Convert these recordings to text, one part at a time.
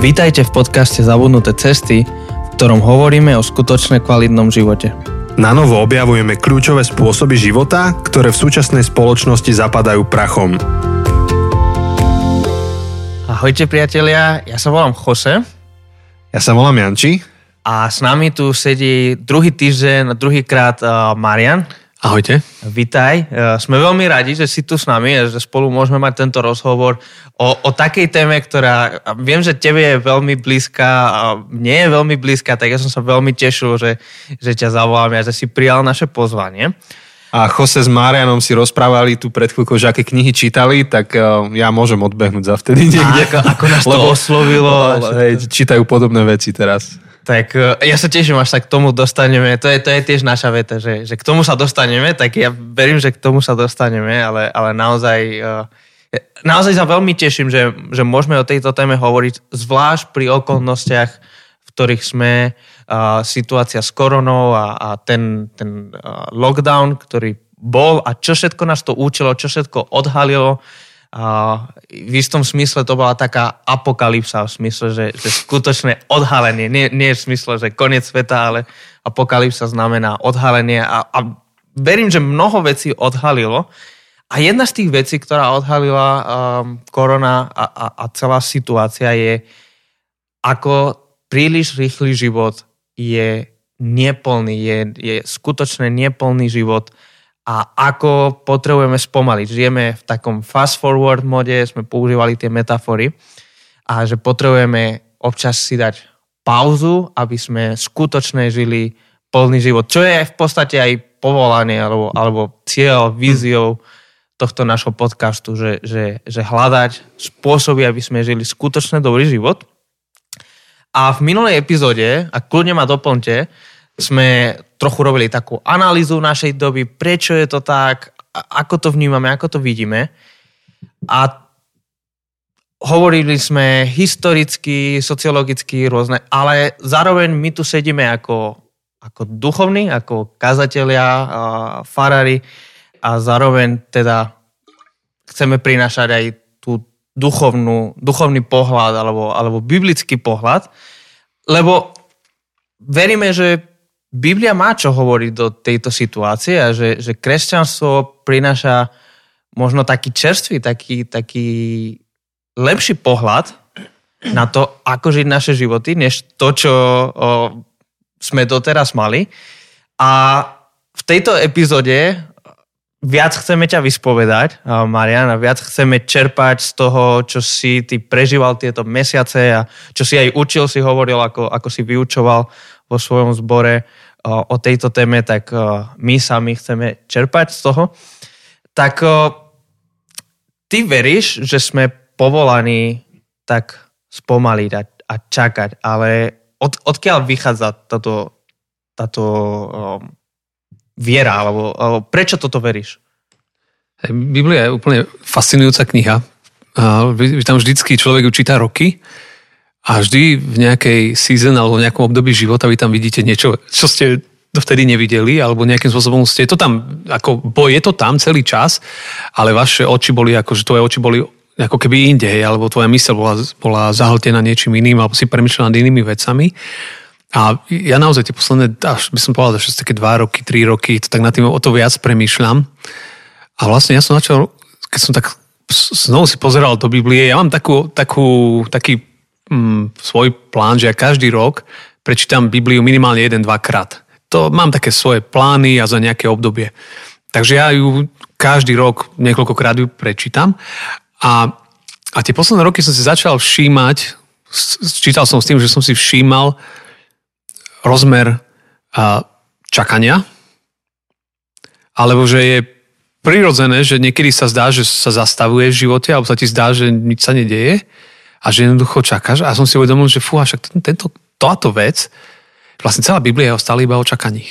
Vítajte v podcaste Zabudnuté cesty, v ktorom hovoríme o skutočne kvalitnom živote. Na novo objavujeme kľúčové spôsoby života, ktoré v súčasnej spoločnosti zapadajú prachom. Ahojte priatelia, ja sa volám Jose. Ja sa volám Janči. A s nami tu sedí druhý týždeň, druhýkrát uh, Marian. Ahojte. Vítaj. Uh, sme veľmi radi, že si tu s nami a že spolu môžeme mať tento rozhovor o, o takej téme, ktorá viem, že tebe je veľmi blízka a mne je veľmi blízka, tak ja som sa veľmi tešil, že, že ťa zavolám a že si prijal naše pozvanie. A Jose s Marianom si rozprávali tu pred chvíľkou, že aké knihy čítali, tak uh, ja môžem odbehnúť za vtedy niekde. A ako, ako nás to oslovilo. Hej, čítajú podobné veci teraz. Tak e, ja sa teším, až sa k tomu dostaneme. To je, to je tiež naša veta, že, že k tomu sa dostaneme, tak ja verím, že k tomu sa dostaneme, ale, ale naozaj, e, naozaj sa veľmi teším, že, že môžeme o tejto téme hovoriť, zvlášť pri okolnostiach, v ktorých sme, situácia s koronou a, a ten, ten lockdown, ktorý bol a čo všetko nás to učilo, čo všetko odhalilo, v istom smysle to bola taká apokalypsa, v smysle, že, že skutočné odhalenie, nie, nie v smysle, že koniec sveta, ale apokalypsa znamená odhalenie. A, a verím, že mnoho vecí odhalilo. A jedna z tých vecí, ktorá odhalila um, korona a, a, a celá situácia je, ako príliš rýchly život je neplný, je, je skutočne neplný život a ako potrebujeme spomaliť. Žijeme v takom fast forward mode, sme používali tie metafory a že potrebujeme občas si dať pauzu, aby sme skutočne žili plný život. Čo je v podstate aj povolanie alebo, alebo cieľ, víziou tohto našho podcastu, že, že, že hľadať spôsoby, aby sme žili skutočne dobrý život. A v minulej epizóde, a kľudne ma doplňte, sme trochu robili takú analýzu našej doby, prečo je to tak, ako to vnímame, ako to vidíme. A hovorili sme historicky, sociologicky rôzne, ale zároveň my tu sedíme ako, ako duchovní, ako kazatelia, farári a zároveň teda chceme prinášať aj tú duchovnú, duchovný pohľad alebo, alebo biblický pohľad, lebo veríme, že Biblia má čo hovoriť do tejto situácie a že, že kresťanstvo prináša možno taký čerstvý, taký, taký lepší pohľad na to, ako žiť naše životy, než to, čo o, sme doteraz mali. A v tejto epizóde viac chceme ťa vyspovedať, Mariana, viac chceme čerpať z toho, čo si ty prežíval tieto mesiace a čo si aj učil, si hovoril, ako, ako si vyučoval vo svojom zbore o tejto téme, tak my sami chceme čerpať z toho. Tak ty veríš, že sme povolaní tak spomaliť a, a čakať, ale od, odkiaľ vychádza táto, táto viera, alebo, alebo prečo toto veríš? Biblia je úplne fascinujúca kniha. Tam vždycky človek učíta roky a vždy v nejakej season alebo v nejakom období života vy tam vidíte niečo, čo ste dovtedy nevideli, alebo nejakým spôsobom ste to tam, ako, bo je to tam celý čas, ale vaše oči boli, ako, že tvoje oči boli ako keby inde, alebo tvoja mysl bola, bola zahltená niečím iným, alebo si premyšľala nad inými vecami. A ja naozaj tie posledné, až by som povedal, že také dva roky, tri roky, to tak nad tým o to viac premýšľam. A vlastne ja som začal, keď som tak znovu si pozeral do Biblie, ja mám takú, takú, taký mm, svoj plán, že ja každý rok prečítam Bibliu minimálne jeden, dvakrát. To mám také svoje plány a za nejaké obdobie. Takže ja ju každý rok niekoľkokrát ju prečítam. A, a tie posledné roky som si začal všímať, čítal som s tým, že som si všímal rozmer a, čakania, alebo že je prirodzené, že niekedy sa zdá, že sa zastavuje v živote, alebo sa ti zdá, že nič sa nedeje a že jednoducho čakáš. A som si uvedomil, že fú, však tento, táto vec, vlastne celá Biblia je stále iba o čakaní.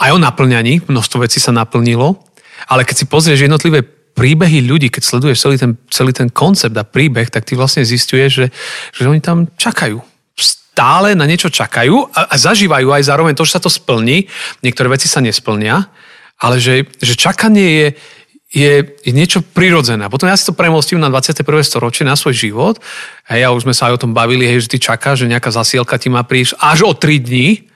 Aj o naplňaní, množstvo vecí sa naplnilo, ale keď si pozrieš jednotlivé príbehy ľudí, keď sleduješ celý ten, celý ten koncept a príbeh, tak ty vlastne zistuješ, že, že oni tam čakajú. Stále na niečo čakajú a, a zažívajú aj zároveň to, že sa to splní. Niektoré veci sa nesplnia, ale že, že čakanie je, je, je niečo prirodzené. Potom ja si to premostím na 21. storočie, na svoj život. Hej, a už sme sa aj o tom bavili, hej, že ty čakáš, že nejaká zasielka ti má prísť až o 3 dní.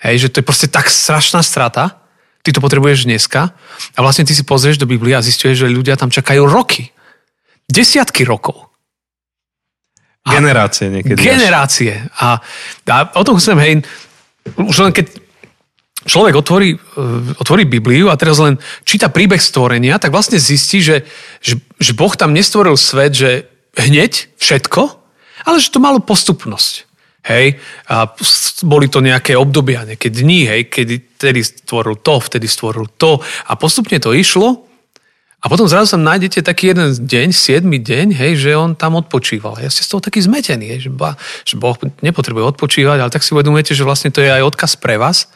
Hej, že to je proste tak strašná strata. Ty to potrebuješ dneska. A vlastne ty si pozrieš do Biblie a zistuješ, že ľudia tam čakajú roky. Desiatky rokov. A generácie niekedy. Generácie. A, a o tom chcem, hej, už len keď človek otvorí, e, otvorí Bibliu a teraz len číta príbeh stvorenia, tak vlastne zistí, že, že, že Boh tam nestvoril svet, že hneď všetko, ale že to malo postupnosť. Hej, a boli to nejaké obdobia, nejaké dni, hej, kedy tedy stvoril to, vtedy stvoril to. A postupne to išlo. A potom zrazu tam nájdete taký jeden deň, siedmy deň, hej, že on tam odpočíval. Ja ste z toho taký zmetený, hej, že, ba, že Boh nepotrebuje odpočívať, ale tak si uvedomujete, že vlastne to je aj odkaz pre vás,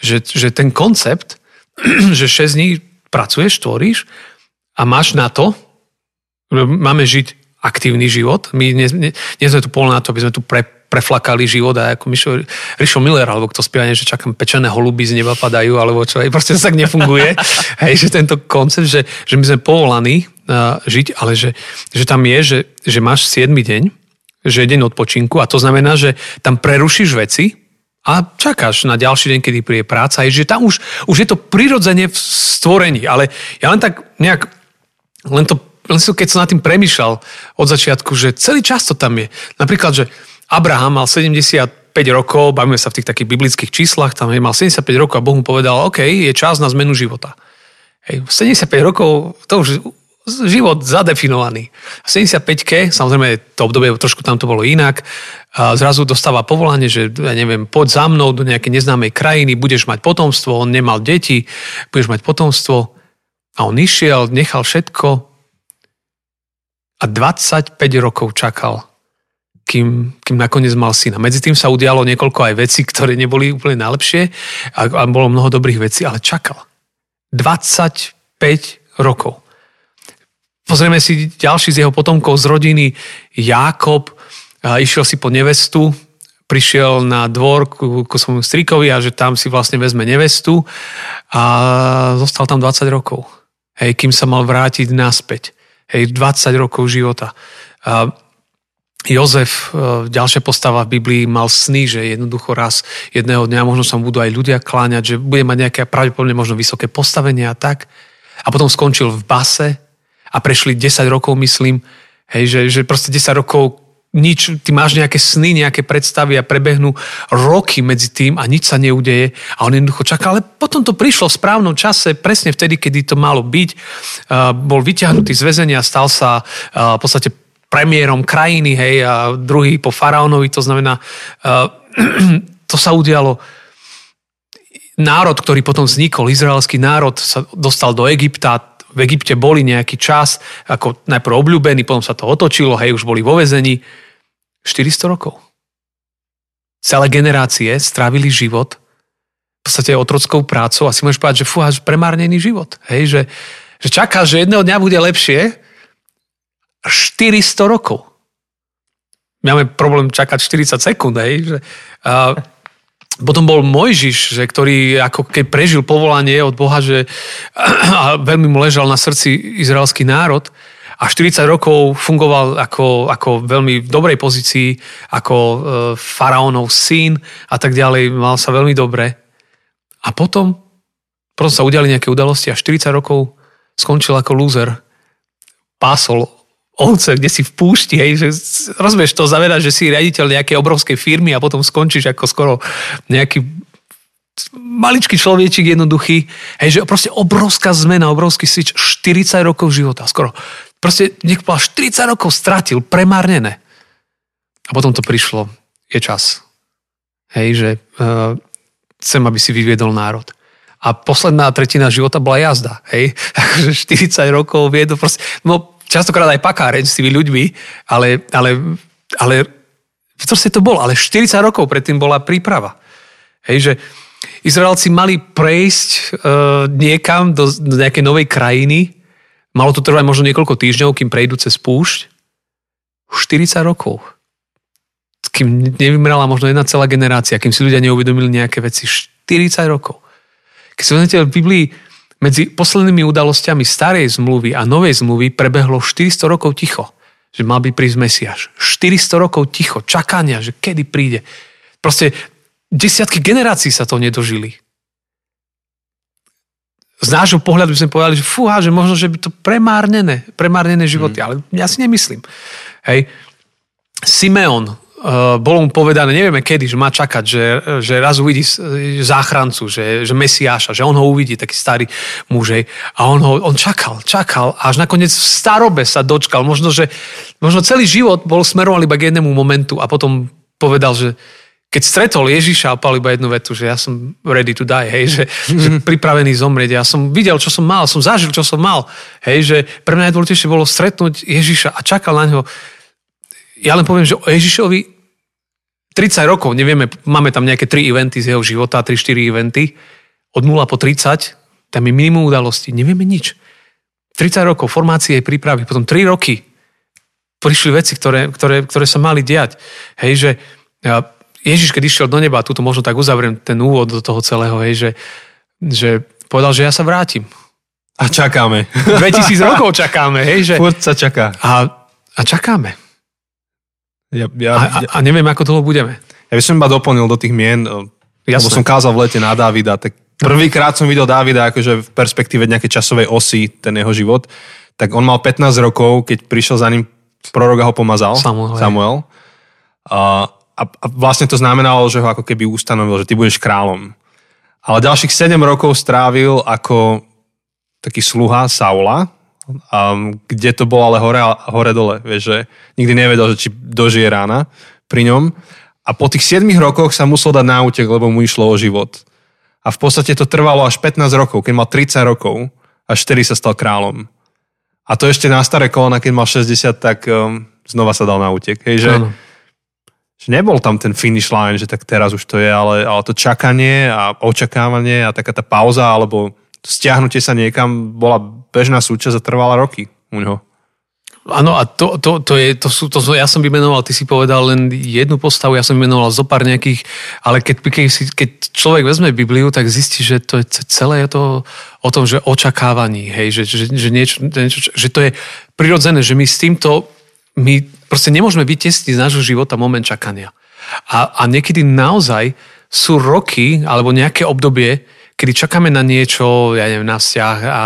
že, že ten koncept, že 6 dní pracuješ, tvoríš a máš na to, máme žiť aktívny život. My nie, nie, nie sme tu pol na to, aby sme tu pre, preflakali život a ako Mišo, Rišo Miller, alebo kto spieva, že čakám pečené holuby z neba padajú, alebo čo, aj proste to tak nefunguje. Hej, že tento koncept, že, že my sme povolaní uh, žiť, ale že, že tam je, že, že máš 7 deň, že je deň odpočinku a to znamená, že tam prerušíš veci, a čakáš na ďalší deň, kedy príde práca. Je, že tam už, už je to prirodzene v stvorení. Ale ja len tak nejak, len to, len som, keď som nad tým premýšľal od začiatku, že celý čas to tam je. Napríklad, že Abraham mal 75 rokov, bavíme sa v tých takých biblických číslach, tam je, mal 75 rokov a Boh mu povedal, OK, je čas na zmenu života. Hej, 75 rokov, to už život zadefinovaný. V 75-ke, samozrejme to obdobie trošku tam to bolo inak, zrazu dostáva povolanie, že ja neviem, poď za mnou do nejakej neznámej krajiny, budeš mať potomstvo, on nemal deti, budeš mať potomstvo. A on išiel, nechal všetko a 25 rokov čakal, kým, kým nakoniec mal syna. Medzi tým sa udialo niekoľko aj vecí, ktoré neboli úplne najlepšie a, a bolo mnoho dobrých vecí, ale čakal. 25 rokov. Pozrieme si ďalší z jeho potomkov z rodiny, Jákob, išiel si po nevestu, prišiel na dvor ku, ku svojmu strikovi a že tam si vlastne vezme nevestu a zostal tam 20 rokov. Hej, kým sa mal vrátiť naspäť. Hej, 20 rokov života. A Jozef, e, ďalšia postava v Biblii, mal sny, že jednoducho raz jedného dňa možno sa budú aj ľudia kláňať, že bude mať nejaké pravdepodobne možno vysoké postavenie a tak. A potom skončil v base, a prešli 10 rokov, myslím, hej, že, že proste 10 rokov nič, ty máš nejaké sny, nejaké predstavy a prebehnú roky medzi tým a nič sa neudeje a on jednoducho čaká, ale potom to prišlo v správnom čase, presne vtedy, kedy to malo byť. Bol vyťahnutý z väzenia, stal sa v podstate premiérom krajiny, hej, a druhý po faraónovi, to znamená, to sa udialo národ, ktorý potom vznikol, izraelský národ sa dostal do Egypta, v Egypte boli nejaký čas, ako najprv obľúbení, potom sa to otočilo, hej, už boli vo vezení. 400 rokov. Celé generácie strávili život v podstate otrockou prácou a si môžeš povedať, že fú, až premárnený život. Hej, že, že čaká, že jedného dňa bude lepšie 400 rokov. Máme problém čakať 40 sekúnd, hej, že, uh, potom bol Mojžiš, že, ktorý ako keď prežil povolanie od Boha, že a veľmi mu ležal na srdci izraelský národ a 40 rokov fungoval ako, ako veľmi v dobrej pozícii, ako e, faraónov syn a tak ďalej, mal sa veľmi dobre. A potom, potom sa udiali nejaké udalosti a 40 rokov skončil ako loser. Pásol ovce, kde si v púšti, hej, že rozumieš to, zavedať, že si riaditeľ nejakej obrovskej firmy a potom skončíš ako skoro nejaký maličký človečik jednoduchý, hej, že proste obrovská zmena, obrovský switch, 40 rokov života, skoro. Proste niekto 40 rokov stratil, premárnené. A potom to prišlo, je čas. Hej, že uh, chcem, aby si vyviedol národ. A posledná tretina života bola jazda. Hej, 40 rokov viedol proste, no častokrát aj pakáreň s tými ľuďmi, ale, ale, ale proste to bolo. Ale 40 rokov predtým bola príprava. Hej, že Izraelci mali prejsť uh, niekam do, do nejakej novej krajiny. Malo to trvať možno niekoľko týždňov, kým prejdú cez púšť. 40 rokov. Kým nevymrela možno jedna celá generácia, kým si ľudia neuvedomili nejaké veci. 40 rokov. Keď si v Biblii medzi poslednými udalosťami starej zmluvy a novej zmluvy prebehlo 400 rokov ticho. Že mal by prísť Mesiáš. 400 rokov ticho, čakania, že kedy príde. Proste desiatky generácií sa to nedožili. Z nášho pohľadu by sme povedali, že fúha, že možno, že by to premárnené, premárnené životy, mm. ale ja si nemyslím. Hej. Simeon, bolo mu povedané, nevieme kedy, že má čakať, že, že raz uvidí záchrancu, že, že Mesiáša, že on ho uvidí, taký starý mužej. A on, ho, on čakal, čakal, až nakoniec v starobe sa dočkal. Možno, že možno celý život bol smerovaný iba k jednému momentu a potom povedal, že keď stretol Ježiša a pal iba jednu vetu, že ja som ready to die, hej, že, mm-hmm. že pripravený zomrieť. Ja som videl, čo som mal, som zažil, čo som mal. Hej, že pre mňa najdôležitejšie bolo stretnúť Ježiša a čakal na ňo. Ja len poviem, že o Ježišovi 30 rokov, nevieme, máme tam nejaké 3 eventy z jeho života, 3-4 eventy, od 0 po 30, tam je minimum udalostí, nevieme nič. 30 rokov formácie prípravy, potom 3 roky prišli veci, ktoré, ktoré, ktoré sa mali diať. Hej, že Ježiš, keď išiel do neba, tuto možno tak uzavriem ten úvod do toho celého, hej, že, že povedal, že ja sa vrátim. A čakáme. 2000 rokov čakáme, hej, že... Furt sa čaká. A, a čakáme. Ja, ja, a, a, a neviem, ako dlho budeme. Ja by som iba doplnil do tých mien, Jasné. lebo som kázal v lete na Davida, tak prvýkrát som videl Davida akože v perspektíve nejakej časovej osy, ten jeho život, tak on mal 15 rokov, keď prišiel za ním prorok a ho pomazal. Samuel. Samuel. A, a, a vlastne to znamenalo, že ho ako keby ustanovil, že ty budeš kráľom. Ale ďalších 7 rokov strávil ako taký sluha Saula, um, kde to bolo ale hore, hore dole, vieš, že nikdy nevedel, že či dožije rána pri ňom. A po tých 7 rokoch sa musel dať na útek, lebo mu išlo o život. A v podstate to trvalo až 15 rokov, keď mal 30 rokov, až 4 sa stal kráľom. A to ešte na staré kolona, keď mal 60, tak um, znova sa dal na útek. Hej, že, že nebol tam ten finish line, že tak teraz už to je, ale, ale to čakanie a očakávanie a taká tá pauza, alebo stiahnutie sa niekam bola bežná súčasť a trvala roky u ňoho. Áno, a to, to, to, je, to, sú, to sú, ja som vymenoval, ty si povedal len jednu postavu, ja som vymenoval zo pár nejakých, ale keď, keď, si, keď človek vezme Bibliu, tak zistí, že to je celé je to o tom, že očakávaní, hej, že, že, že, niečo, niečo, že to je prirodzené, že my s týmto, my proste nemôžeme byť tesní z nášho života moment čakania. A, a niekedy naozaj sú roky alebo nejaké obdobie, kedy čakáme na niečo, ja neviem, na vzťah a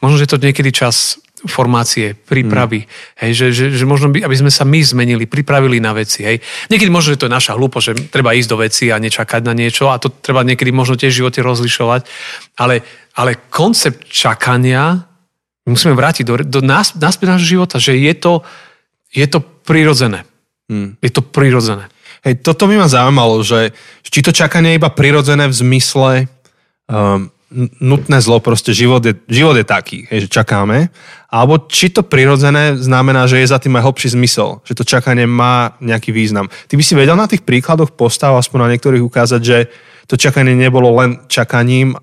možno, že to niekedy čas formácie, prípravy, mm. hej, že, že, že možno by, aby sme sa my zmenili, pripravili na veci. Hej. Niekedy možno, že to je naša hlúpo, že treba ísť do veci a nečakať na niečo a to treba niekedy možno tiež v živote rozlišovať, ale, ale koncept čakania musíme vrátiť do, do nás, naspäť nášho života, že je to, je to prirodzené. Mm. Je to prirodzené. Hej, toto by ma zaujímalo, že či to čakanie je iba prirodzené v zmysle um, nutné zlo, proste život je, život je taký, hej, že čakáme, alebo či to prirodzené znamená, že je za tým aj hlbší zmysel, že to čakanie má nejaký význam. Ty by si vedel na tých príkladoch postav, aspoň na niektorých ukázať, že to čakanie nebolo len čakaním,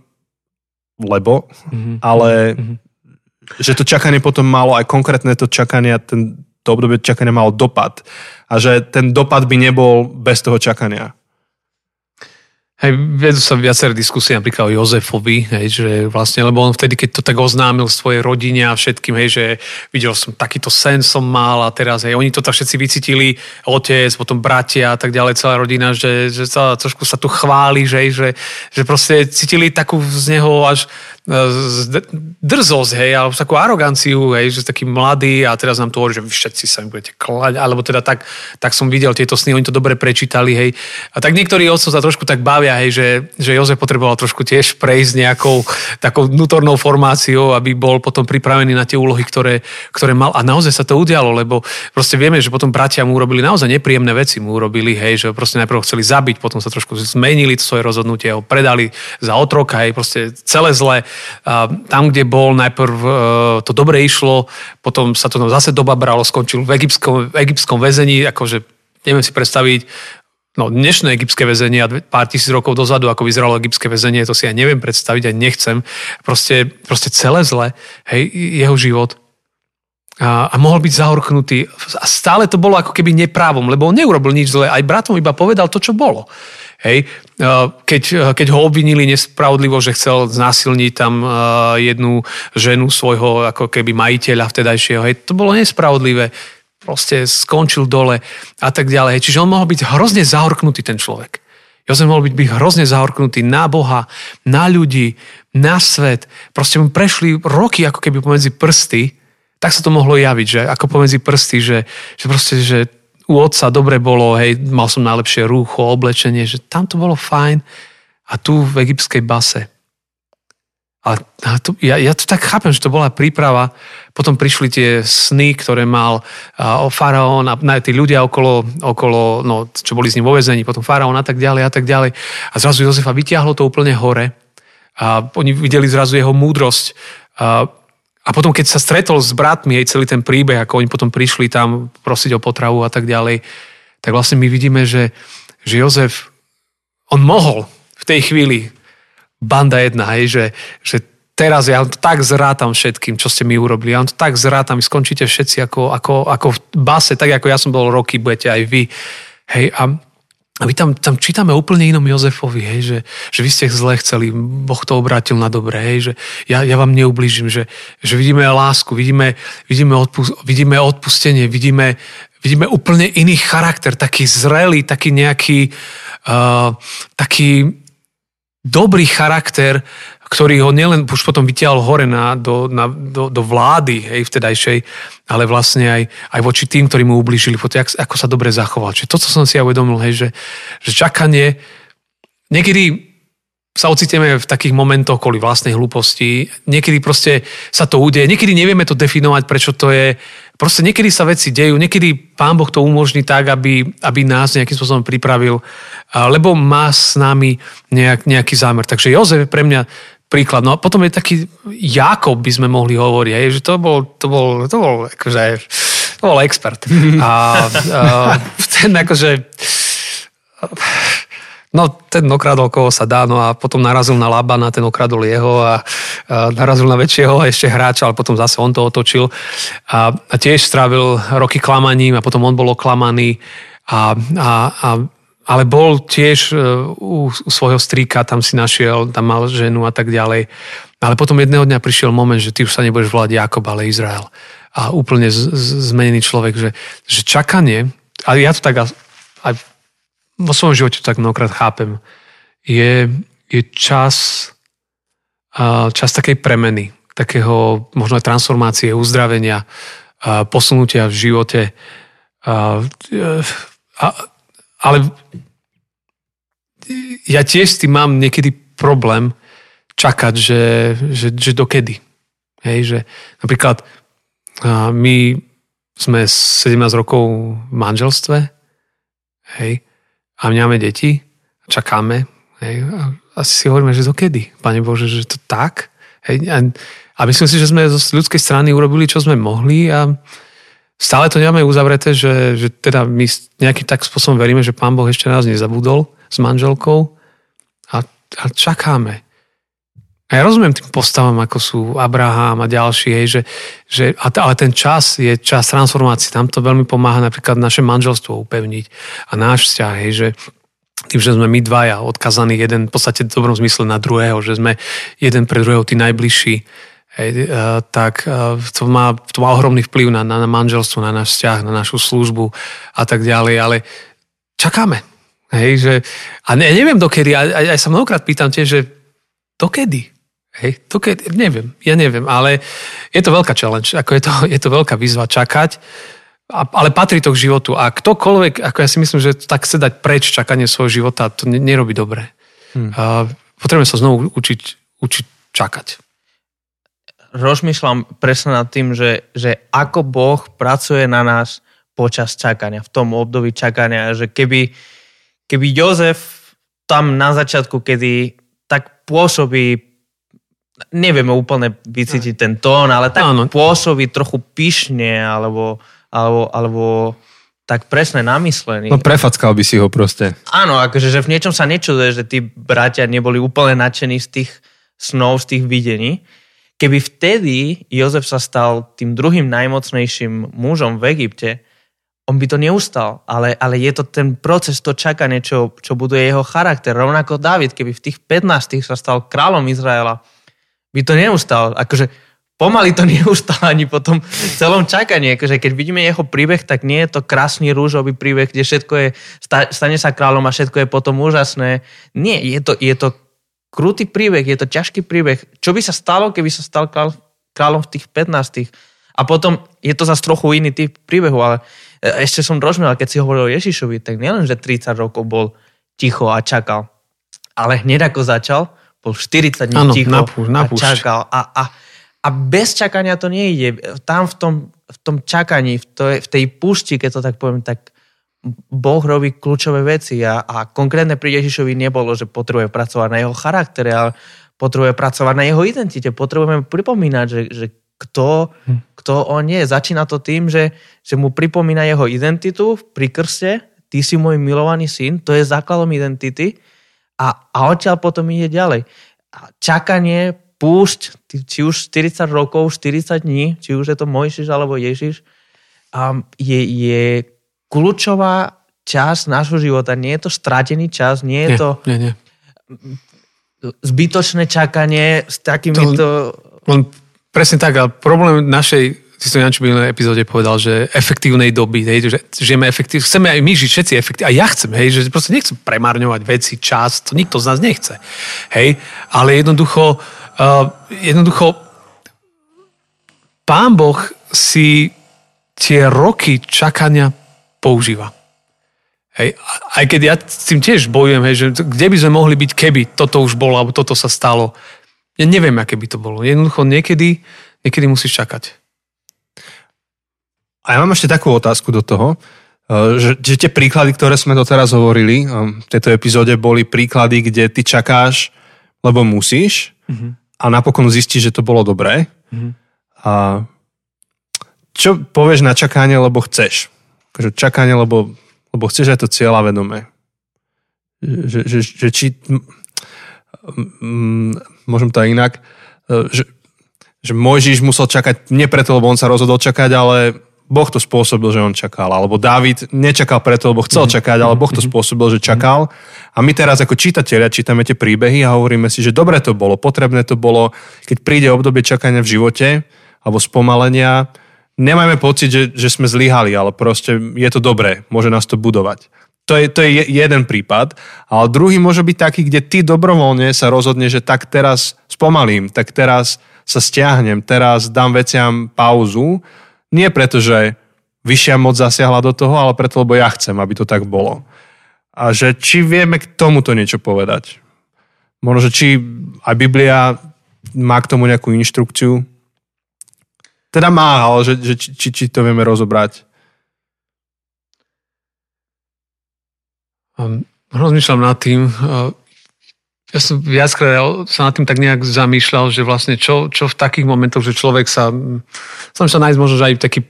lebo, mm-hmm. ale mm-hmm. že to čakanie potom malo aj konkrétne to čakanie, ten, to obdobie čakania malo dopad a že ten dopad by nebol bez toho čakania. Hej, vedú sa viaceré diskusie napríklad o Jozefovi, hej, že vlastne, lebo on vtedy, keď to tak oznámil svojej rodine a všetkým, hej, že videl som takýto sen som mal a teraz, hej, oni to tak všetci vycítili, otec, potom bratia a tak ďalej, celá rodina, že, že sa, trošku sa tu chváli, že, že, že proste cítili takú z neho až drzosť, hej, alebo takú aroganciu, hej, že taký mladý a teraz nám to hovorí, že vy všetci sa mi budete klať, alebo teda tak, tak som videl tieto sny, oni to dobre prečítali, hej. A tak niektorí otcov sa trošku tak bavia, hej, že, že Jozef potreboval trošku tiež prejsť nejakou takou vnútornou formáciou, aby bol potom pripravený na tie úlohy, ktoré, ktoré mal. A naozaj sa to udialo, lebo proste vieme, že potom bratia mu urobili naozaj nepríjemné veci, mu urobili, hej, že proste najprv chceli zabiť, potom sa trošku zmenili svoje rozhodnutie, ho predali za otroka, hej, proste celé zle tam, kde bol, najprv e, to dobre išlo, potom sa to tam zase doba bralo, skončil v egyptskom, v egyptskom väzení, akože neviem si predstaviť, no dnešné egyptské väzenie a pár tisíc rokov dozadu, ako vyzeralo egyptské väzenie, to si ja neviem predstaviť a nechcem. Proste, proste celé zle, hej, jeho život. a, mohol byť zahorknutý. A stále to bolo ako keby neprávom, lebo on neurobil nič zle. Aj bratom iba povedal to, čo bolo. Hej. Keď, keď ho obvinili nespravodlivo, že chcel znásilniť tam jednu ženu svojho ako keby majiteľa vtedajšieho, hej, to bolo nespravodlivé. Proste skončil dole a tak ďalej. Čiže on mohol byť hrozne zahorknutý ten človek. Jozef mohol byť, byť hrozne zahorknutý na Boha, na ľudí, na svet. Proste mu prešli roky ako keby pomedzi prsty, tak sa to mohlo javiť, že ako pomedzi prsty, že, že proste, že u otca dobre bolo, hej, mal som najlepšie rúcho, oblečenie, že tam to bolo fajn a tu v egyptskej base. A, to, ja, ja to tak chápem, že to bola príprava. Potom prišli tie sny, ktoré mal o faraón a na, tí ľudia okolo, okolo no, čo boli s ním vo vezení, potom faraón a tak ďalej a tak ďalej. A zrazu Jozefa vyťahlo to úplne hore. A oni videli zrazu jeho múdrosť. A, a potom, keď sa stretol s bratmi, aj celý ten príbeh, ako oni potom prišli tam prosiť o potravu a tak ďalej, tak vlastne my vidíme, že, že Jozef, on mohol v tej chvíli, banda jedna, hej, že, že teraz ja to tak zrátam všetkým, čo ste mi urobili. Ja to tak zrátam, vy skončíte všetci ako, ako, ako v base, tak ako ja som bol roky, budete aj vy. Hej, a a my tam, tam čítame úplne inom Jozefovi, hej, že, že vy ste zle chceli, Boh to obrátil na dobré, hej, že ja, ja vám neublížim, že, že vidíme lásku, vidíme, vidíme, odpust, vidíme odpustenie, vidíme, vidíme úplne iný charakter, taký zrelý, taký nejaký, uh, taký dobrý charakter, ktorý ho nielen už potom vytiahol hore na, do, na, do, do vlády hej, vtedajšej, ale vlastne aj, aj voči tým, ktorí mu ublížili, ako, ako sa dobre zachoval. Čiže to, co som si ja uvedomil, hej, že, že čakanie, niekedy sa ocitneme v takých momentoch kvôli vlastnej hlúposti, niekedy proste sa to udeje, niekedy nevieme to definovať, prečo to je, proste niekedy sa veci dejú, niekedy Pán Boh to umožní tak, aby, aby nás nejakým spôsobom pripravil, lebo má s nami nejak, nejaký zámer. Takže Jozef je pre mňa príklad. No a potom je taký Jakob, by sme mohli hovoriť, hej, že to bol, to bol, to bol, akože, to bol expert. A, a ten akože No, ten okradol koho sa dá, no a potom narazil na Labana, ten okradol jeho a, a narazil na väčšieho ešte hráča, ale potom zase on to otočil. A, a tiež strávil roky klamaním a potom on bol oklamaný a, a, a ale bol tiež e, u, svojho strýka, tam si našiel, tam mal ženu a tak ďalej. Ale potom jedného dňa prišiel moment, že ty už sa nebudeš volať Jakob, ale Izrael. A úplne z, z, zmenený človek, že, že čakanie, ale ja to tak aj vo svojom živote tak mnohokrát chápem, je, je čas, čas takej premeny, takého možno aj transformácie, uzdravenia, posunutia v živote. A, a, ale ja tiež s tým mám niekedy problém čakať, že, že, že dokedy. Hej, že napríklad my sme 17 rokov v manželstve hej, a máme deti, čakáme hej, a asi si hovoríme, že dokedy, Pane Bože, že to tak. Hej, a, a myslím si, že sme z ľudskej strany urobili, čo sme mohli a stále to nemáme uzavreté, že, že teda my nejakým tak spôsobom veríme, že Pán Boh ešte nás nezabudol s manželkou a, a čakáme. A ja rozumiem tým postavám, ako sú Abraham a ďalší, hej, že, že, ale ten čas je čas transformácie. Tam to veľmi pomáha napríklad naše manželstvo upevniť a náš vzťah, hej, že tým, že sme my dvaja odkazaní jeden v podstate v dobrom zmysle na druhého, že sme jeden pre druhého tí najbližší, hej, tak to má, to má ohromný vplyv na, na, na manželstvo, na náš vzťah, na našu službu a tak ďalej, ale čakáme. Hej, že, a ne, neviem dokedy, aj, aj, aj sa mnohokrát pýtam tiež, že dokedy? Hej, dokedy, neviem, ja neviem, ale je to veľká challenge, ako je to, je to veľká výzva čakať, a, ale patrí to k životu a ktokoľvek, ako ja si myslím, že tak chce dať preč čakanie svojho života, to nerobí dobre. Hmm. Uh, potrebujeme sa znovu učiť, učiť čakať rozmýšľam presne nad tým, že, že ako Boh pracuje na nás počas čakania, v tom období čakania, že keby, keby Jozef tam na začiatku, kedy tak pôsobí, nevieme úplne vycítiť ten tón, ale tak Áno. pôsobí trochu pyšne, alebo, alebo, alebo tak presne namyslený. No prefackal by si ho proste. Áno, akože že v niečom sa nečuduje, že tí bratia neboli úplne nadšení z tých snov, z tých videní keby vtedy Jozef sa stal tým druhým najmocnejším mužom v Egypte, on by to neustal, ale, ale je to ten proces, to čakanie, čo, čo buduje jeho charakter. Rovnako David, keby v tých 15 sa stal kráľom Izraela, by to neustal. Akože pomaly to neustal ani po tom celom čakaní. Akože keď vidíme jeho príbeh, tak nie je to krásny rúžový príbeh, kde všetko je, stane sa kráľom a všetko je potom úžasné. Nie, je to, je to krutý príbeh, je to ťažký príbeh. Čo by sa stalo, keby sa stal kráľ, kráľom v tých 15 a potom je to zase trochu iný typ príbehu, ale e, ešte som rozumel, keď si hovoril o Ježišovi, tak nielen, že 30 rokov bol ticho a čakal, ale hneď ako začal, bol 40 dní ano, ticho napúšť, napúšť. a čakal. A, a, a bez čakania to nejde. Tam v tom, v tom čakaní, v, to, v tej púšti, keď to tak poviem, tak Boh robí kľúčové veci a, a konkrétne pri Ježišovi nebolo, že potrebuje pracovať na jeho charaktere, ale potrebuje pracovať na jeho identite. Potrebujeme pripomínať, že, že kto, hm. kto on je. Začína to tým, že, že mu pripomína jeho identitu pri krste, ty si môj milovaný syn, to je základom identity a, a odtiaľ potom ide ďalej. A čakanie, púšť, či už 40 rokov, 40 dní, či už je to Mojžiš alebo Ježiš, um, je, je kľúčová časť nášho života. Nie je to stratený čas, nie je nie, to nie, nie. zbytočné čakanie s takýmito... To, on Presne tak, ale problém našej, si to Janči v epizóde povedal, že efektívnej doby, hej, že žijeme efektív, chceme aj my žiť všetci efektívne, a ja chcem, hej, že proste nechcem premárňovať veci, čas, to nikto z nás nechce, hej, ale jednoducho, uh, jednoducho Pán Boh si tie roky čakania používa. Hej, aj keď ja s tým tiež bojujem, hej, že kde by sme mohli byť, keby toto už bolo, alebo toto sa stalo. Ja neviem, aké by to bolo. Jednoducho niekedy, niekedy musíš čakať. A ja mám ešte takú otázku do toho, e, že, že tie príklady, ktoré sme doteraz hovorili e, v tejto epizóde, boli príklady, kde ty čakáš, lebo musíš mm-hmm. a napokon zistíš, že to bolo dobré. Mm-hmm. A čo povieš na čakanie, lebo chceš? Akože čakanie, lebo, lebo chceš aj to cieľa vedomé. Že, že, že či môžem to aj inak, e, že, že Mojžiš musel čakať nie preto, lebo on sa rozhodol čakať, ale Boh to spôsobil, že on čakal. Alebo Dávid nečakal preto, lebo chcel mhm. čakať, ale Boh to mhm. spôsobil, že čakal. A my teraz ako čitatelia čítame tie príbehy a hovoríme si, že dobre to bolo, potrebné to bolo, keď príde obdobie čakania v živote alebo spomalenia, nemajme pocit, že, že sme zlyhali, ale proste je to dobré, môže nás to budovať. To je, to je jeden prípad. Ale druhý môže byť taký, kde ty dobrovoľne sa rozhodne, že tak teraz spomalím, tak teraz sa stiahnem, teraz dám veciam pauzu. Nie preto, že vyššia moc zasiahla do toho, ale preto, lebo ja chcem, aby to tak bolo. A že či vieme k tomuto niečo povedať. Možno, že či aj Biblia má k tomu nejakú inštrukciu. Teda má, ale že, že či, či, to vieme rozobrať. rozmýšľam nad tým, ja som viackrát sa nad tým tak nejak zamýšľal, že vlastne čo, čo v takých momentoch, že človek sa, som sa nájsť možno, že aj taký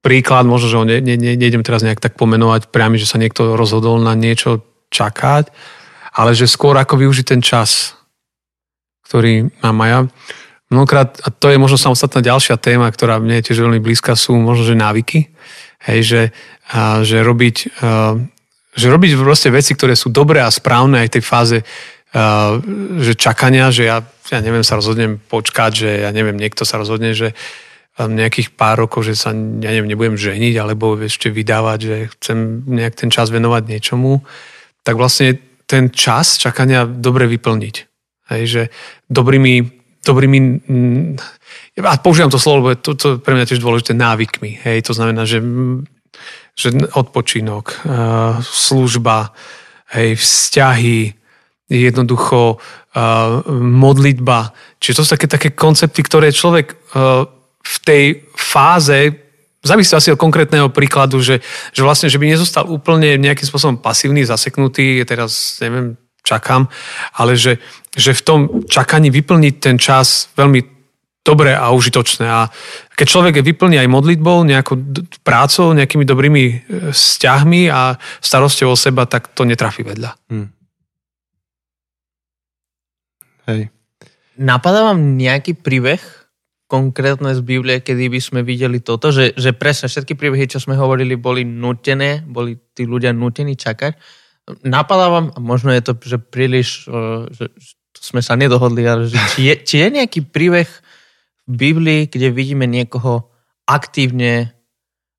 príklad, možno, že ho ne, ne, ne, nejdem teraz nejak tak pomenovať priami, že sa niekto rozhodol na niečo čakať, ale že skôr ako využiť ten čas, ktorý má Maja. Mnohokrát, a to je možno samostatná ďalšia téma, ktorá mne je tiež veľmi blízka, sú možno, že návyky. Hej, že, a, že robiť že robiť proste veci, ktoré sú dobré a správne aj v tej fáze uh, že čakania, že ja, ja neviem, sa rozhodnem počkať, že ja neviem, niekto sa rozhodne, že nejakých pár rokov, že sa, ja neviem, nebudem ženiť alebo ešte vydávať, že chcem nejak ten čas venovať niečomu, tak vlastne ten čas čakania dobre vyplniť. Hej, že dobrými, dobrými a používam to slovo, lebo to, to pre mňa tiež dôležité návykmi. Hej, to znamená, že že odpočinok, eh, služba, hej, vzťahy, jednoducho uh, modlitba. Čiže to sú také, také koncepty, ktoré človek uh, v tej fáze závisí asi od konkrétneho príkladu, že, že vlastne, že by nezostal úplne nejakým spôsobom pasívny, zaseknutý, teraz neviem, čakám, ale že, že v tom čakaní vyplniť ten čas veľmi dobré a užitočné. A keď človek je vyplní aj modlitbou, nejakou prácou, nejakými dobrými e, vzťahmi a starosťou o seba, tak to netrafí vedľa. Hmm. Hej. napadá vám nejaký príbeh konkrétne z Biblie, kedy by sme videli toto, že, že presne všetky príbehy, čo sme hovorili, boli nutené, boli tí ľudia nutení čakať. Napadá vám, a možno je to, že príliš, že, že sme sa nedohodli, ale že či, je, či je nejaký príbeh v Biblii, kde vidíme niekoho aktívne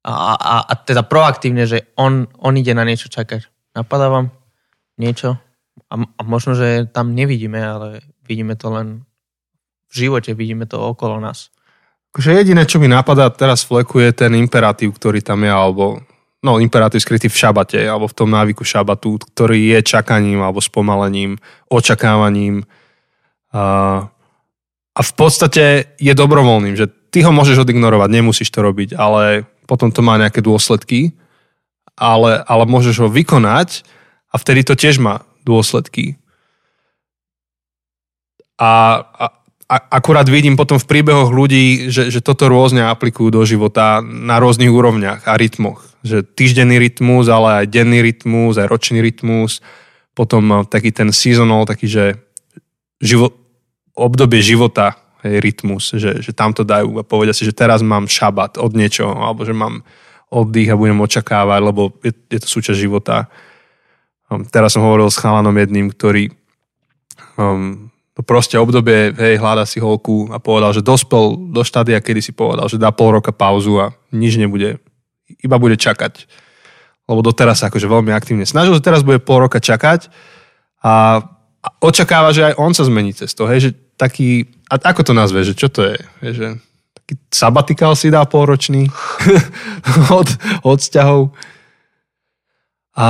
a, a, a teda proaktívne, že on, on ide na niečo čakať. Napadá vám niečo? A, a možno, že tam nevidíme, ale vidíme to len v živote, vidíme to okolo nás. Akože jediné, čo mi napadá teraz fleku je ten imperatív, ktorý tam je, alebo no, imperatív skrytý v šabate, alebo v tom návyku šabatu, ktorý je čakaním alebo spomalením, očakávaním. A, a v podstate je dobrovoľným, že ty ho môžeš odignorovať, nemusíš to robiť, ale potom to má nejaké dôsledky, ale, ale môžeš ho vykonať a vtedy to tiež má dôsledky. A, a, a akurát vidím potom v príbehoch ľudí, že, že toto rôzne aplikujú do života na rôznych úrovniach a rytmoch. Že týždenný rytmus, ale aj denný rytmus, aj ročný rytmus. Potom taký ten seasonal, taký, že živo, obdobie života je rytmus, že, že tam to dajú a povedia si, že teraz mám šabat od niečoho, alebo že mám oddych a budem očakávať, lebo je, je to súčasť života. Um, teraz som hovoril s chalanom jedným, ktorý um, to proste obdobie, hej, hľada si holku a povedal, že dospel do štádia, kedy si povedal, že dá pol roka pauzu a nič nebude, iba bude čakať. Lebo doteraz sa akože veľmi aktívne snažil, že teraz bude pol roka čakať a, očakáva, že aj on sa zmení cez to, hej, že taký, a ako to nazve, že čo to je, hej, že taký sabatikál si dá polročný od, od vzťahov. A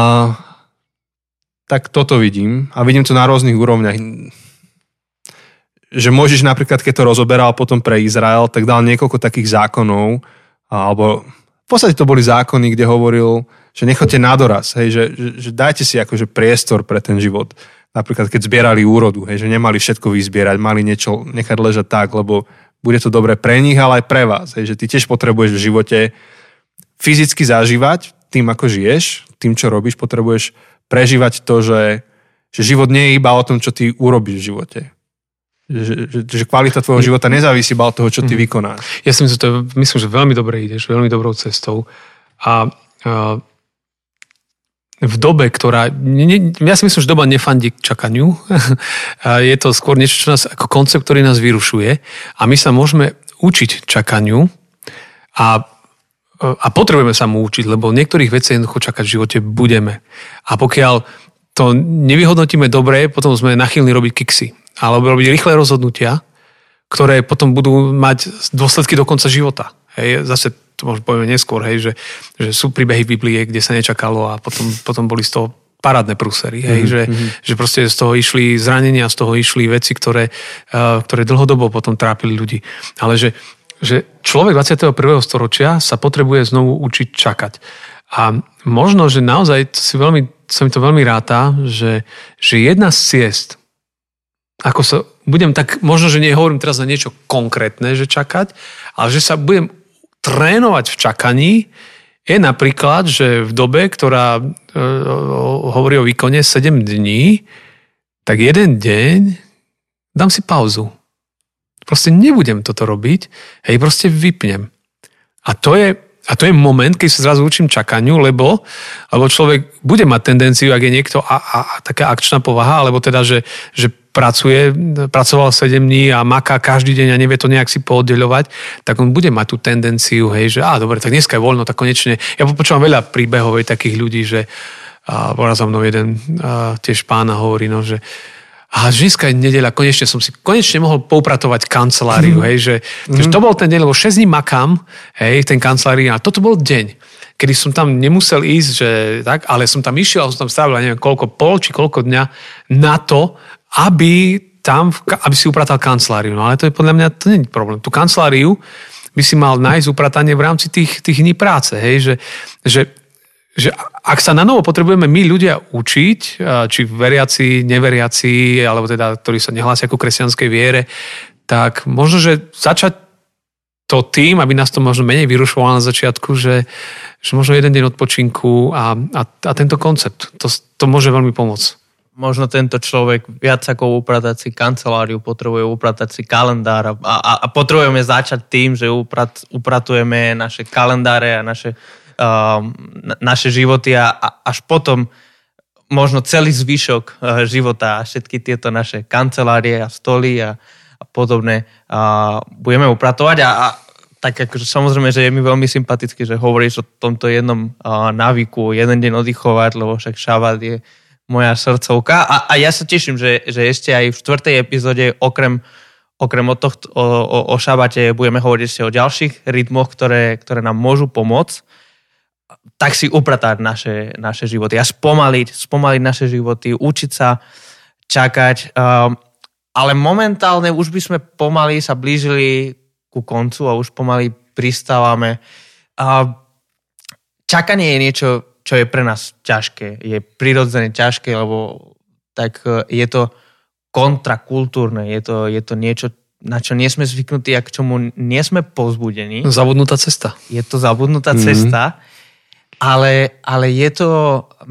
tak toto vidím a vidím to na rôznych úrovniach že môžeš napríklad, keď to rozoberal potom pre Izrael, tak dal niekoľko takých zákonov, alebo podstate to boli zákony, kde hovoril, že nechoďte na doraz, hej, že, že, že dajte si akože priestor pre ten život. Napríklad, keď zbierali úrodu, hej, že nemali všetko vyzbierať, mali niečo nechať ležať tak, lebo bude to dobre pre nich, ale aj pre vás. Hej, že ty tiež potrebuješ v živote fyzicky zažívať tým, ako žiješ, tým, čo robíš, potrebuješ prežívať to, že, že život nie je iba o tom, čo ty urobíš v živote že, že, že kvalita tvojho života nezávisí iba od toho, čo ty mm. vykonáš. Ja si myslím, že to je, myslím, že veľmi dobre ideš, veľmi dobrou cestou. A, a v dobe, ktorá... Ne, ja si myslím, že doba nefandí k čakaniu. je to skôr niečo, čo nás ako koncept, ktorý nás vyrušuje. A my sa môžeme učiť čakaniu a, a potrebujeme sa mu učiť, lebo niektorých vecí jednoducho čakať v živote budeme. A pokiaľ to nevyhodnotíme dobre, potom sme nachylní robiť kiksy alebo robiť rýchle rozhodnutia, ktoré potom budú mať dôsledky do konca života. Hej, zase to možno povieme neskôr, hej, že, že sú príbehy Biblie, kde sa nečakalo a potom, potom boli z toho parádne prúsery, hej, mm-hmm. že, mhm. že proste z toho išli zranenia, z toho išli veci, ktoré, uh, ktoré dlhodobo potom trápili ľudí. Ale že, že človek 21. storočia sa potrebuje znovu učiť čakať. A možno, že naozaj si veľmi, sa mi to veľmi ráta, že, že jedna z ciest, ako sa, budem tak, možno, že nehovorím teraz na niečo konkrétne, že čakať, ale že sa budem trénovať v čakaní, je napríklad, že v dobe, ktorá e, hovorí o výkone 7 dní, tak jeden deň dám si pauzu. Proste nebudem toto robiť, hej, proste vypnem. A to je, a to je moment, keď sa zrazu učím čakaniu, lebo, lebo človek bude mať tendenciu, ak je niekto a, a, a taká akčná povaha, alebo teda, že, že pracuje, pracoval 7 dní a maká každý deň a nevie to nejak si pooddeľovať, tak on bude mať tú tendenciu, hej, že á, dobre, tak dneska je voľno, tak konečne. Ja počúvam veľa príbehov takých ľudí, že a bola za mnou jeden a, tiež pána hovorí, no, že a dneska je nedeľa, konečne som si konečne mohol poupratovať kanceláriu, mm. hej, že, mm. že to bol ten deň, lebo 6 dní makám, hej, ten kancelárii a toto bol deň kedy som tam nemusel ísť, že tak, ale som tam išiel, som tam strávil, neviem koľko, pol či koľko dňa na to, aby tam, aby si upratal kanceláriu. No ale to je podľa mňa, to nie je problém. Tú kanceláriu by si mal nájsť upratanie v rámci tých, tých dní práce. Hej? Že, že, že ak sa na novo potrebujeme my ľudia učiť, či veriaci, neveriaci, alebo teda, ktorí sa nehlásia ako kresťanskej viere, tak možno, že začať to tým, aby nás to možno menej vyrušovalo na začiatku, že, že možno jeden deň odpočinku a, a, a tento koncept, to, to môže veľmi pomôcť. Možno tento človek viac ako upratať si kanceláriu, potrebuje upratať si kalendár a, a, a potrebujeme začať tým, že uprat, upratujeme naše kalendáre a naše, uh, naše životy a, a až potom možno celý zvyšok uh, života a všetky tieto naše kancelárie a stoly a, a podobné uh, budeme upratovať a, a tak akože samozrejme, že je mi veľmi sympatické, že hovoríš o tomto jednom uh, návyku, jeden deň oddychovať, lebo však šabat je moja srdcovka. A, a ja sa teším, že, že ešte aj v štvrtej epizóde okrem, okrem o, tohto, o, o, o šabate budeme hovoriť ešte o ďalších rytmoch, ktoré, ktoré nám môžu pomôcť tak si upratať naše, naše životy a spomaliť, spomaliť naše životy, učiť sa čakať. Um, ale momentálne už by sme pomaly sa blížili ku koncu a už pomaly pristávame. A čakanie je niečo, čo je pre nás ťažké. Je prirodzene ťažké, lebo tak e, je to kontrakultúrne. Je to, je to niečo, na čo nie sme zvyknutí a k čomu nie sme pozbudení. Zabudnutá cesta. Je to zabudnutá mm-hmm. cesta, ale, ale je to,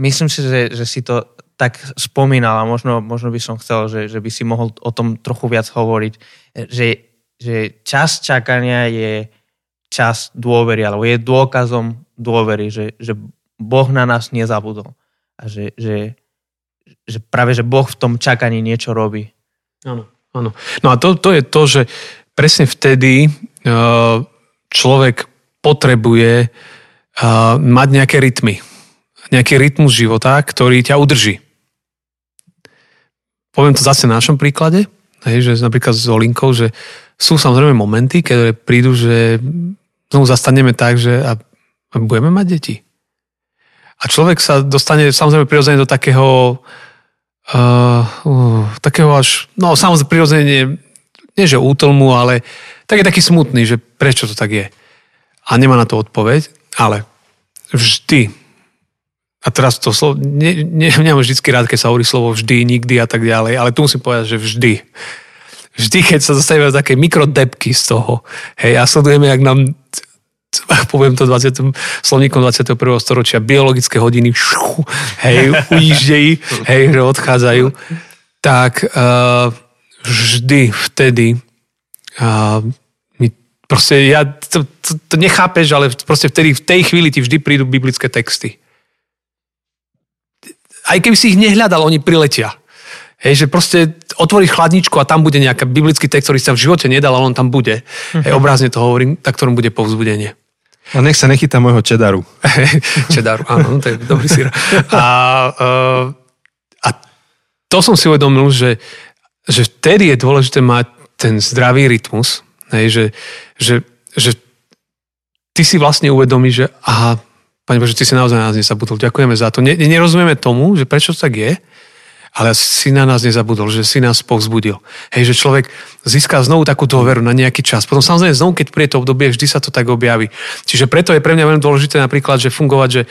myslím si, že, že si to tak spomínal a možno, možno by som chcel, že, že by si mohol o tom trochu viac hovoriť, že že čas čakania je čas dôvery, alebo je dôkazom dôvery, že, že Boh na nás nezabudol. A že, že, že práve, že Boh v tom čakaní niečo robí. Áno, áno. No a to, to je to, že presne vtedy uh, človek potrebuje uh, mať nejaké rytmy. Nejaký rytmus života, ktorý ťa udrží. Poviem to zase na našom príklade, že napríklad s Olinkou, že sú samozrejme momenty, keď prídu, že znovu zastaneme tak, že a budeme mať deti. A človek sa dostane samozrejme prirodzene do takého uh, uh, takého až, no samozrejme prirodzene nie, že útlmu, ale tak je taký smutný, že prečo to tak je. A nemá na to odpoveď, ale vždy a teraz to slovo, ne, ne, nemám vždy rád, keď sa hovorí slovo vždy, nikdy a tak ďalej, ale tu musím povedať, že vždy vždy, keď sa dostaneme také mikrodepky z toho, hej, a sledujeme, jak nám poviem to 20, slovníkom 21. storočia, biologické hodiny, šu, hej, ujíždejí, hej, že odchádzajú, tak uh, vždy vtedy uh, my proste, ja to, to, to nechápeš, ale proste vtedy, v tej chvíli ti vždy prídu biblické texty. Aj keby si ich nehľadal, oni priletia. Hej, že proste otvoríš chladničku a tam bude nejaký biblický text, ktorý sa v živote nedal, ale on tam bude. Hej, obrázne to hovorím, tak ktorom bude povzbudenie. A nech sa nechytá môjho čedaru. čedaru, áno, to je dobrý sír. A, uh, a to som si uvedomil, že, že vtedy je dôležité mať ten zdravý rytmus, hej, že, že, že ty si vlastne uvedomíš, že aha, Pane Bože, ty si naozaj nás nezabudol, ďakujeme za to. Ne, nerozumieme tomu, že prečo to tak je, ale si na nás nezabudol, že si nás povzbudil. Hej, že človek získa znovu takú dôveru na nejaký čas. Potom samozrejme znovu, keď príde to obdobie, vždy sa to tak objaví. Čiže preto je pre mňa veľmi dôležité napríklad, že fungovať, že,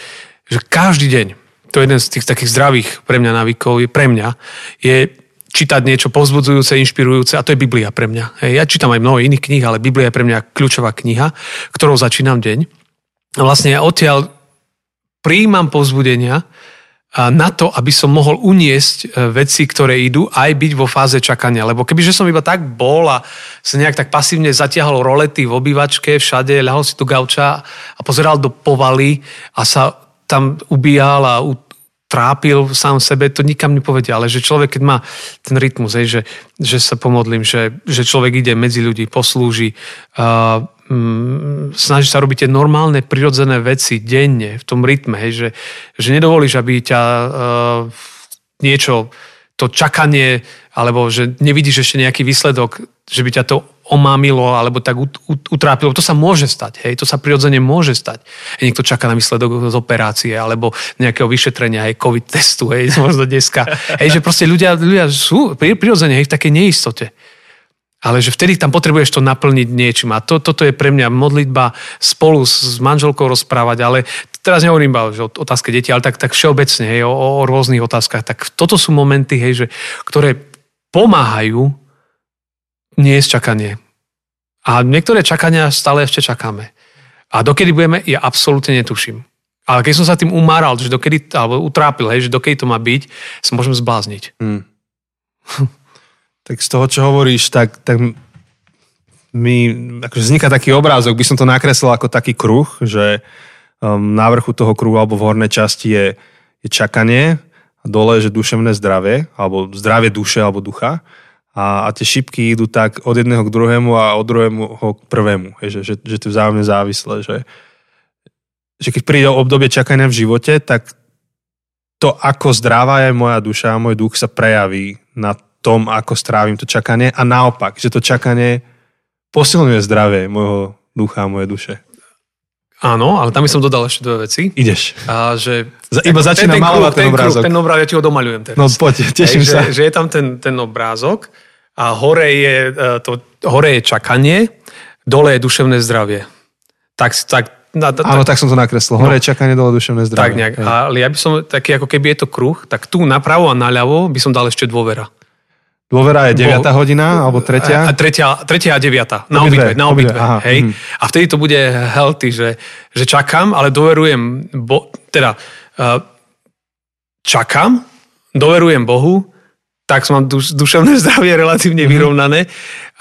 že každý deň, to je jeden z tých takých zdravých pre mňa návykov, je pre mňa, je čítať niečo povzbudzujúce, inšpirujúce a to je Biblia pre mňa. Hej, ja čítam aj mnoho iných kníh, ale Biblia je pre mňa kľúčová kniha, ktorou začínam deň. A vlastne ja odtiaľ príjmam povzbudenia, na to, aby som mohol uniesť e, veci, ktoré idú, aj byť vo fáze čakania. Lebo kebyže som iba tak bol a sa nejak tak pasívne zatiahol rolety v obývačke, všade, ľahol si tu gauča a pozeral do povaly a sa tam ubíjal a trápil sám sebe, to nikam nepovedia, ale že človek, keď má ten rytmus, že, že sa pomodlím, že, že človek ide medzi ľudí, poslúži, Mm, snažíš sa robiť tie normálne, prirodzené veci denne, v tom rytme, hej, že, že nedovolíš, aby ťa uh, niečo, to čakanie, alebo že nevidíš ešte nejaký výsledok, že by ťa to omámilo alebo tak utrápilo. To sa môže stať, hej, to sa prirodzene môže stať. Hej, niekto čaká na výsledok z operácie alebo nejakého vyšetrenia, hej, COVID testu, hej, možno dneska. Hej, že proste ľudia, ľudia sú prirodzene hej, v takej neistote. Ale že vtedy tam potrebuješ to naplniť niečím. A to, toto je pre mňa modlitba spolu s manželkou rozprávať, ale teraz nehovorím iba o otázke detí, ale tak, tak všeobecne, hej, o, o rôznych otázkach. Tak toto sú momenty, hej, že, ktoré pomáhajú nie je čakanie. A niektoré čakania stále ešte čakáme. A dokedy budeme, ja absolútne netuším. Ale keď som sa tým umáral, že dokedy, alebo utrápil, hej, že dokedy to má byť, sa môžem zblázniť. Hmm. tak z toho, čo hovoríš, tak, tak mi akože vzniká taký obrázok, by som to nakreslil ako taký kruh, že um, na vrchu toho kruhu alebo v hornej časti je, je čakanie a dole že duševné zdravie, alebo zdravie duše alebo ducha. A, a tie šipky idú tak od jedného k druhému a od druhému k prvému, že, že, že to je vzájomne závislé, že, že keď príde obdobie čakania v živote, tak to, ako zdravá je moja duša a môj duch sa prejaví na tom, ako strávim to čakanie a naopak, že to čakanie posilňuje zdravie môjho ducha a mojej duše. Áno, ale tam by som dodal ešte dve veci. Ideš. A že, Iba začína malovať ten, ten obrázok. Ten obrázok, ja ti ho domalujem teraz. No poď, teším Hej, sa. Že, že je tam ten, ten obrázok a hore je, e, to, hore je čakanie, dole je duševné zdravie. Tak, tak na, na, Áno, tak som to nakreslil. Hore no, čakanie, dole duševné zdravie. Tak nejak. Ale ja by som, taký ako keby je to kruh, tak tu napravo a naľavo by som dal ešte dôvera. Dôvera je 9 Bo, hodina, alebo tretia? A tretia, tretia a 9. Na obidve. Na obidve hej. Mm. A vtedy to bude healthy, že, že čakám, ale doverujem, bo, teda uh, čakám, doverujem Bohu, tak som mám duš, duševné zdravie relatívne mm. vyrovnané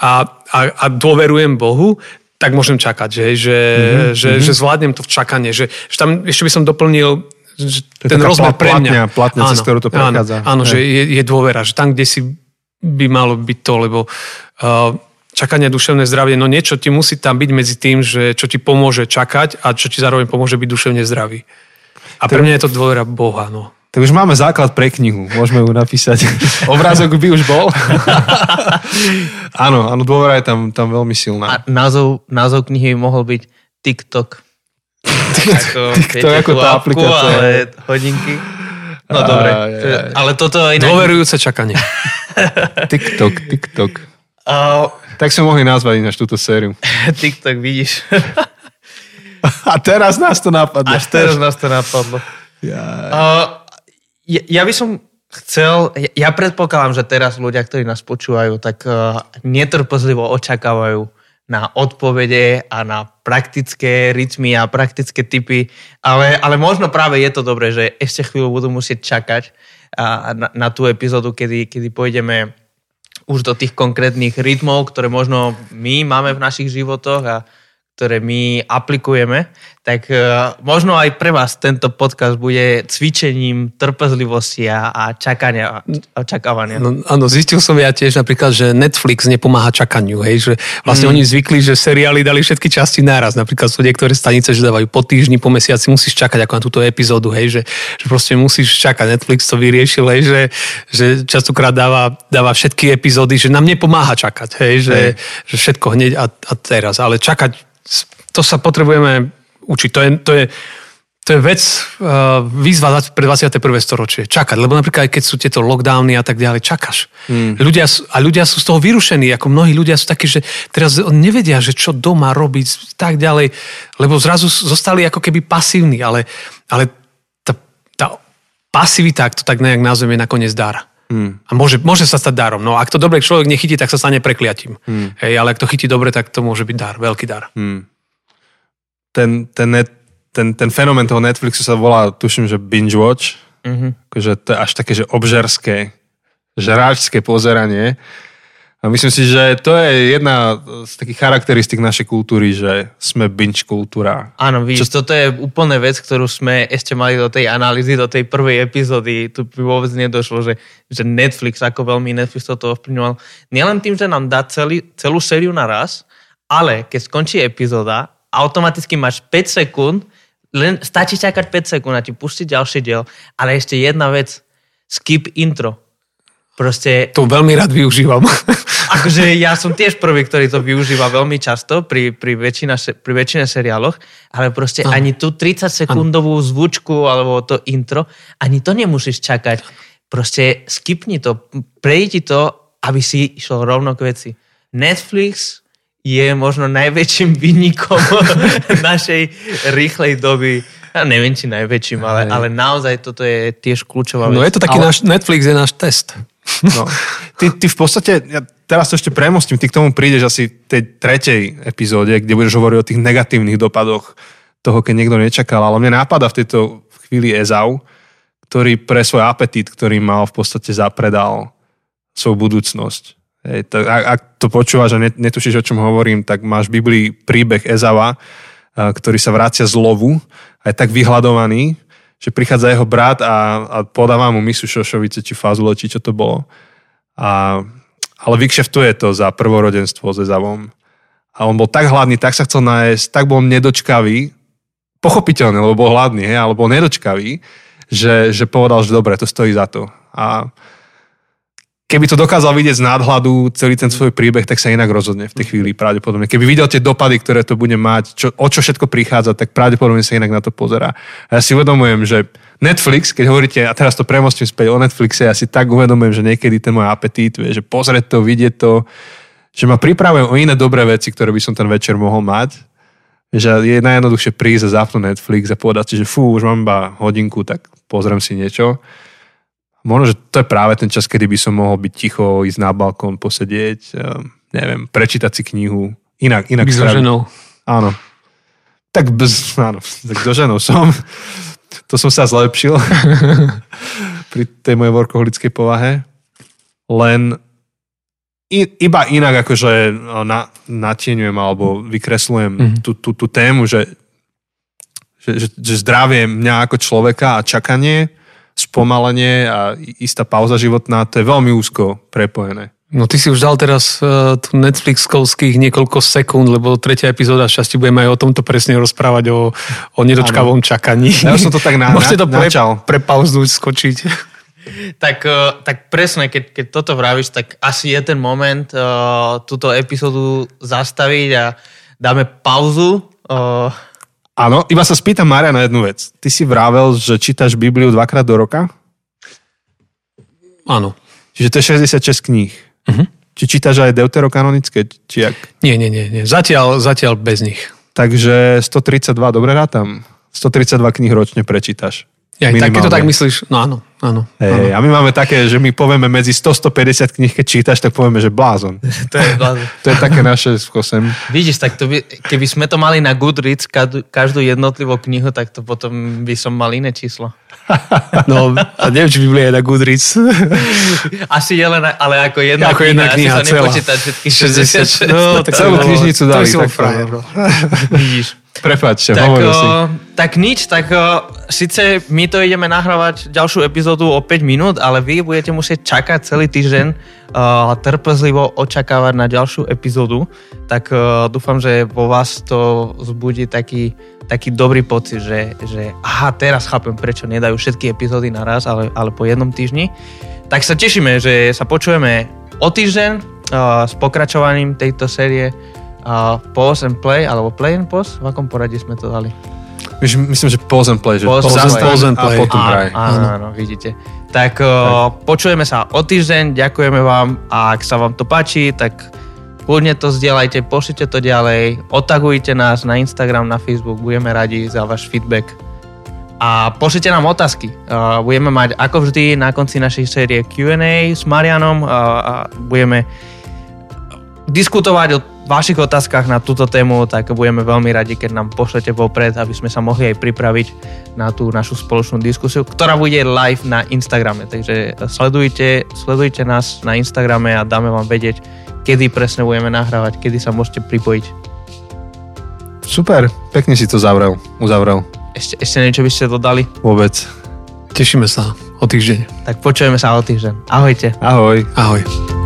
a, a, a dôverujem Bohu, tak môžem čakať, že, že, mm-hmm. že, mm-hmm. že zvládnem to v čakanie. Že, že tam ešte by som doplnil že ten rozmer pre mňa. Platňa, cez ktorú to prechádza. Áno, áno že je, je dôvera, že tam, kde si by malo byť to, lebo uh, čakanie duševné zdravie, no niečo ti musí tam byť medzi tým, že čo ti pomôže čakať a čo ti zároveň pomôže byť duševne zdravý. A pre mňa je to dôvera Boha. No. Tak už máme základ pre knihu, môžeme ju napísať. Obrázok by už bol. áno, áno, dôvera je tam, tam veľmi silná. A názov, názov knihy mohol byť TikTok. ako, TikTok ako tá aplikácia. Ale hodinky. No dobre, ale toto je... Dôverujúce čakanie. TikTok, TikTok. Uh, tak sme mohli nazvať ináč túto sériu. TikTok, vidíš. A teraz nás to napadlo. Až teraz nás to napadlo. Ja, uh, ja, ja by som chcel, ja predpokladám, že teraz ľudia, ktorí nás počúvajú, tak uh, netrpezlivo očakávajú na odpovede a na praktické rytmy a praktické typy, ale, ale možno práve je to dobré, že ešte chvíľu budú musieť čakať, a na, na tú epizódu, kedy, kedy pôjdeme už do tých konkrétnych rytmov, ktoré možno my máme v našich životoch a ktoré my aplikujeme, tak uh, možno aj pre vás tento podcast bude cvičením trpezlivosti a, čakania a čakávania. No, áno, zistil som ja tiež napríklad, že Netflix nepomáha čakaniu, hej, že vlastne mm. oni zvykli, že seriály dali všetky časti naraz. Napríklad sú niektoré stanice, že dávajú po týždni, po mesiaci, musíš čakať ako na túto epizódu, hej, že, že proste musíš čakať. Netflix to vyriešil, hej, že, že častokrát dáva, dáva všetky epizódy, že nám nepomáha čakať, hej, že, hej. že všetko hneď a, a teraz, ale čakať to sa potrebujeme učiť. To je, to je, to je vec, uh, výzva pre 21. storočie. Čakať, lebo napríklad aj keď sú tieto lockdowny a tak ďalej, čakáš. Hmm. Ľudia, a ľudia sú z toho vyrušení, ako mnohí ľudia sú takí, že teraz nevedia, že čo doma robiť, tak ďalej, lebo zrazu zostali ako keby pasívni, ale, ale tá, tá pasivita, ak to tak nejak nazveme, je nakoniec dar. Hmm. A môže, môže sa stať darom. No ak to dobre človek nechytí, tak sa stane prekliatím. Hmm. Hej, ale ak to chytí dobre, tak to môže byť dar, veľký dar. Hmm ten, ten, net, ten, ten fenomén toho Netflixu sa volá, tuším, že binge watch. Mm-hmm. Akože to je až také, že obžerské, žráčské pozeranie. A myslím si, že to je jedna z takých charakteristik našej kultúry, že sme binge kultúra. Áno, víš, Čo... toto je úplne vec, ktorú sme ešte mali do tej analýzy, do tej prvej epizódy. Tu by vôbec nedošlo, že, že Netflix, ako veľmi Netflix toto ovplyvňoval. Nielen tým, že nám dá celý, celú sériu naraz, ale keď skončí epizóda automaticky máš 5 sekúnd, len stačí čakať 5 sekúnd a ti pustiť ďalší diel, ale ešte jedna vec, skip intro. Proste... To veľmi rád využívam. Akože ja som tiež prvý, ktorý to využíva veľmi často pri, pri, väčšina, pri väčšine seriáloch, ale proste ano. ani tú 30 sekundovú ano. zvučku alebo to intro, ani to nemusíš čakať. Proste skipni to, prejdi to, aby si išiel rovno k veci. Netflix je možno najväčším výnikom našej rýchlej doby. Ja neviem, či najväčším, ale, ale naozaj toto je tiež kľúčová vec. No je to taký ale... náš, Netflix je náš test. No. Ty, ty v podstate, ja teraz to ešte premostím, ty k tomu prídeš asi v tej tretej epizóde, kde budeš hovoriť o tých negatívnych dopadoch toho, keď niekto nečakal, ale mne nápada v tejto chvíli Ezau, ktorý pre svoj apetít, ktorý mal v podstate zapredal svoju budúcnosť. Hej, to, ak, ak to počúvaš a netušíš, o čom hovorím, tak máš v Biblii príbeh Ezava, ktorý sa vracia z lovu a je tak vyhľadovaný, že prichádza jeho brat a, a podáva mu misu šošovice či fazule, či čo to bolo. A, ale vykšeftuje to za prvorodenstvo s Ezavom. A on bol tak hladný, tak sa chcel nájsť, tak bol nedočkavý, pochopiteľne, lebo bol hladný, hej, ale bol nedočkavý, že, že povedal, že dobre, to stojí za to. A keby to dokázal vidieť z nadhľadu celý ten svoj príbeh, tak sa inak rozhodne v tej chvíli pravdepodobne. Keby videl tie dopady, ktoré to bude mať, čo, o čo všetko prichádza, tak pravdepodobne sa inak na to pozerá. A ja si uvedomujem, že Netflix, keď hovoríte, a teraz to premostím späť o Netflixe, ja si tak uvedomujem, že niekedy ten môj apetít, vie, že pozrieť to, vidieť to, že ma pripravujem o iné dobré veci, ktoré by som ten večer mohol mať. Že je najjednoduchšie prísť a zapnúť Netflix a povedať si, že fú, už mám iba hodinku, tak pozriem si niečo Možno, že to je práve ten čas, kedy by som mohol byť ticho, ísť na balkón, posedieť, um, neviem, prečítať si knihu. Inak, inak. So ženou. Áno. Tak bez, áno, tak so ženou som. To som sa zlepšil pri tej mojej workoholickej povahe. Len iba inak akože na, natieňujem alebo vykresľujem mm-hmm. tú, tú, tú tému, že, že, že, že zdravie mňa ako človeka a čakanie spomalenie a istá pauza životná, to je veľmi úzko prepojené. No ty si už dal teraz uh, tu Netflixkovských niekoľko sekúnd, lebo tretia epizóda šťastí budeme aj o tomto presne rozprávať, o, o nedočkavom ano. čakaní. Ja už som to tak na, Môžete to pre, prepauznúť, skočiť. Tak, uh, tak presne, keď, keď toto vravíš, tak asi je ten moment uh, túto epizódu zastaviť a dáme pauzu. Uh, Áno, iba sa spýtam Mária na jednu vec. Ty si vravel, že čítaš Bibliu dvakrát do roka? Áno. Čiže to je 66 kníh. Uh-huh. Či čítaš aj deuterokanonické? Či ak? Nie, nie, nie. nie. Zatiaľ, zatiaľ bez nich. Takže 132, dobre rátam. 132 kníh ročne prečítaš. Ja, tak, keď to tak myslíš, no áno, áno, hey, áno. A my máme také, že my povieme medzi 100-150 kníh, keď čítaš, tak povieme, že blázon. to je blázon. to je také naše skosem. Vidíš, tak to by, keby sme to mali na Goodreads, každú jednotlivú knihu, tak to potom by som mal iné číslo. No, a neviem, či Biblia je na Goodreads. Asi je len, ale ako jedna ako kniha, jedna kniha asi sa nepočítať všetky 66. No, tak celú knižnicu dali. To tak, frajer, Vidíš. Prepačte, tak, o, si. Tak nič, tak o, síce my to ideme nahrávať ďalšiu epizódu o 5 minút, ale vy budete musieť čakať celý týždeň a trpezlivo očakávať na ďalšiu epizódu. Tak o, dúfam, že vo vás to zbudí taký, taký dobrý pocit, že, že aha, teraz chápem, prečo nedajú všetky epizódy naraz, ale, ale po jednom týždni. Tak sa tešíme, že sa počujeme o týždeň o, s pokračovaním tejto série uh, pause and play, alebo play and pause? V akom poradí sme to dali? Myslím, že pause and play, že pause, pause, and, pause and play a potom hraj. Áno, áno, vidíte. Tak uh, počujeme sa o týždeň, ďakujeme vám a ak sa vám to páči, tak kľudne to zdieľajte, pošlite to ďalej, otagujte nás na Instagram, na Facebook, budeme radi za váš feedback a pošlite nám otázky. Uh, budeme mať ako vždy na konci našej série Q&A s Marianom uh, a budeme diskutovať o vašich otázkach na túto tému, tak budeme veľmi radi, keď nám pošlete vopred, aby sme sa mohli aj pripraviť na tú našu spoločnú diskusiu, ktorá bude live na Instagrame. Takže sledujte, sledujte nás na Instagrame a dáme vám vedieť, kedy presne budeme nahrávať, kedy sa môžete pripojiť. Super, pekne si to zavrel, uzavrel. Ešte, ešte niečo by ste dodali? Vôbec. Tešíme sa o týždeň. Tak počujeme sa o týždeň. Ahojte. Ahoj. Ahoj.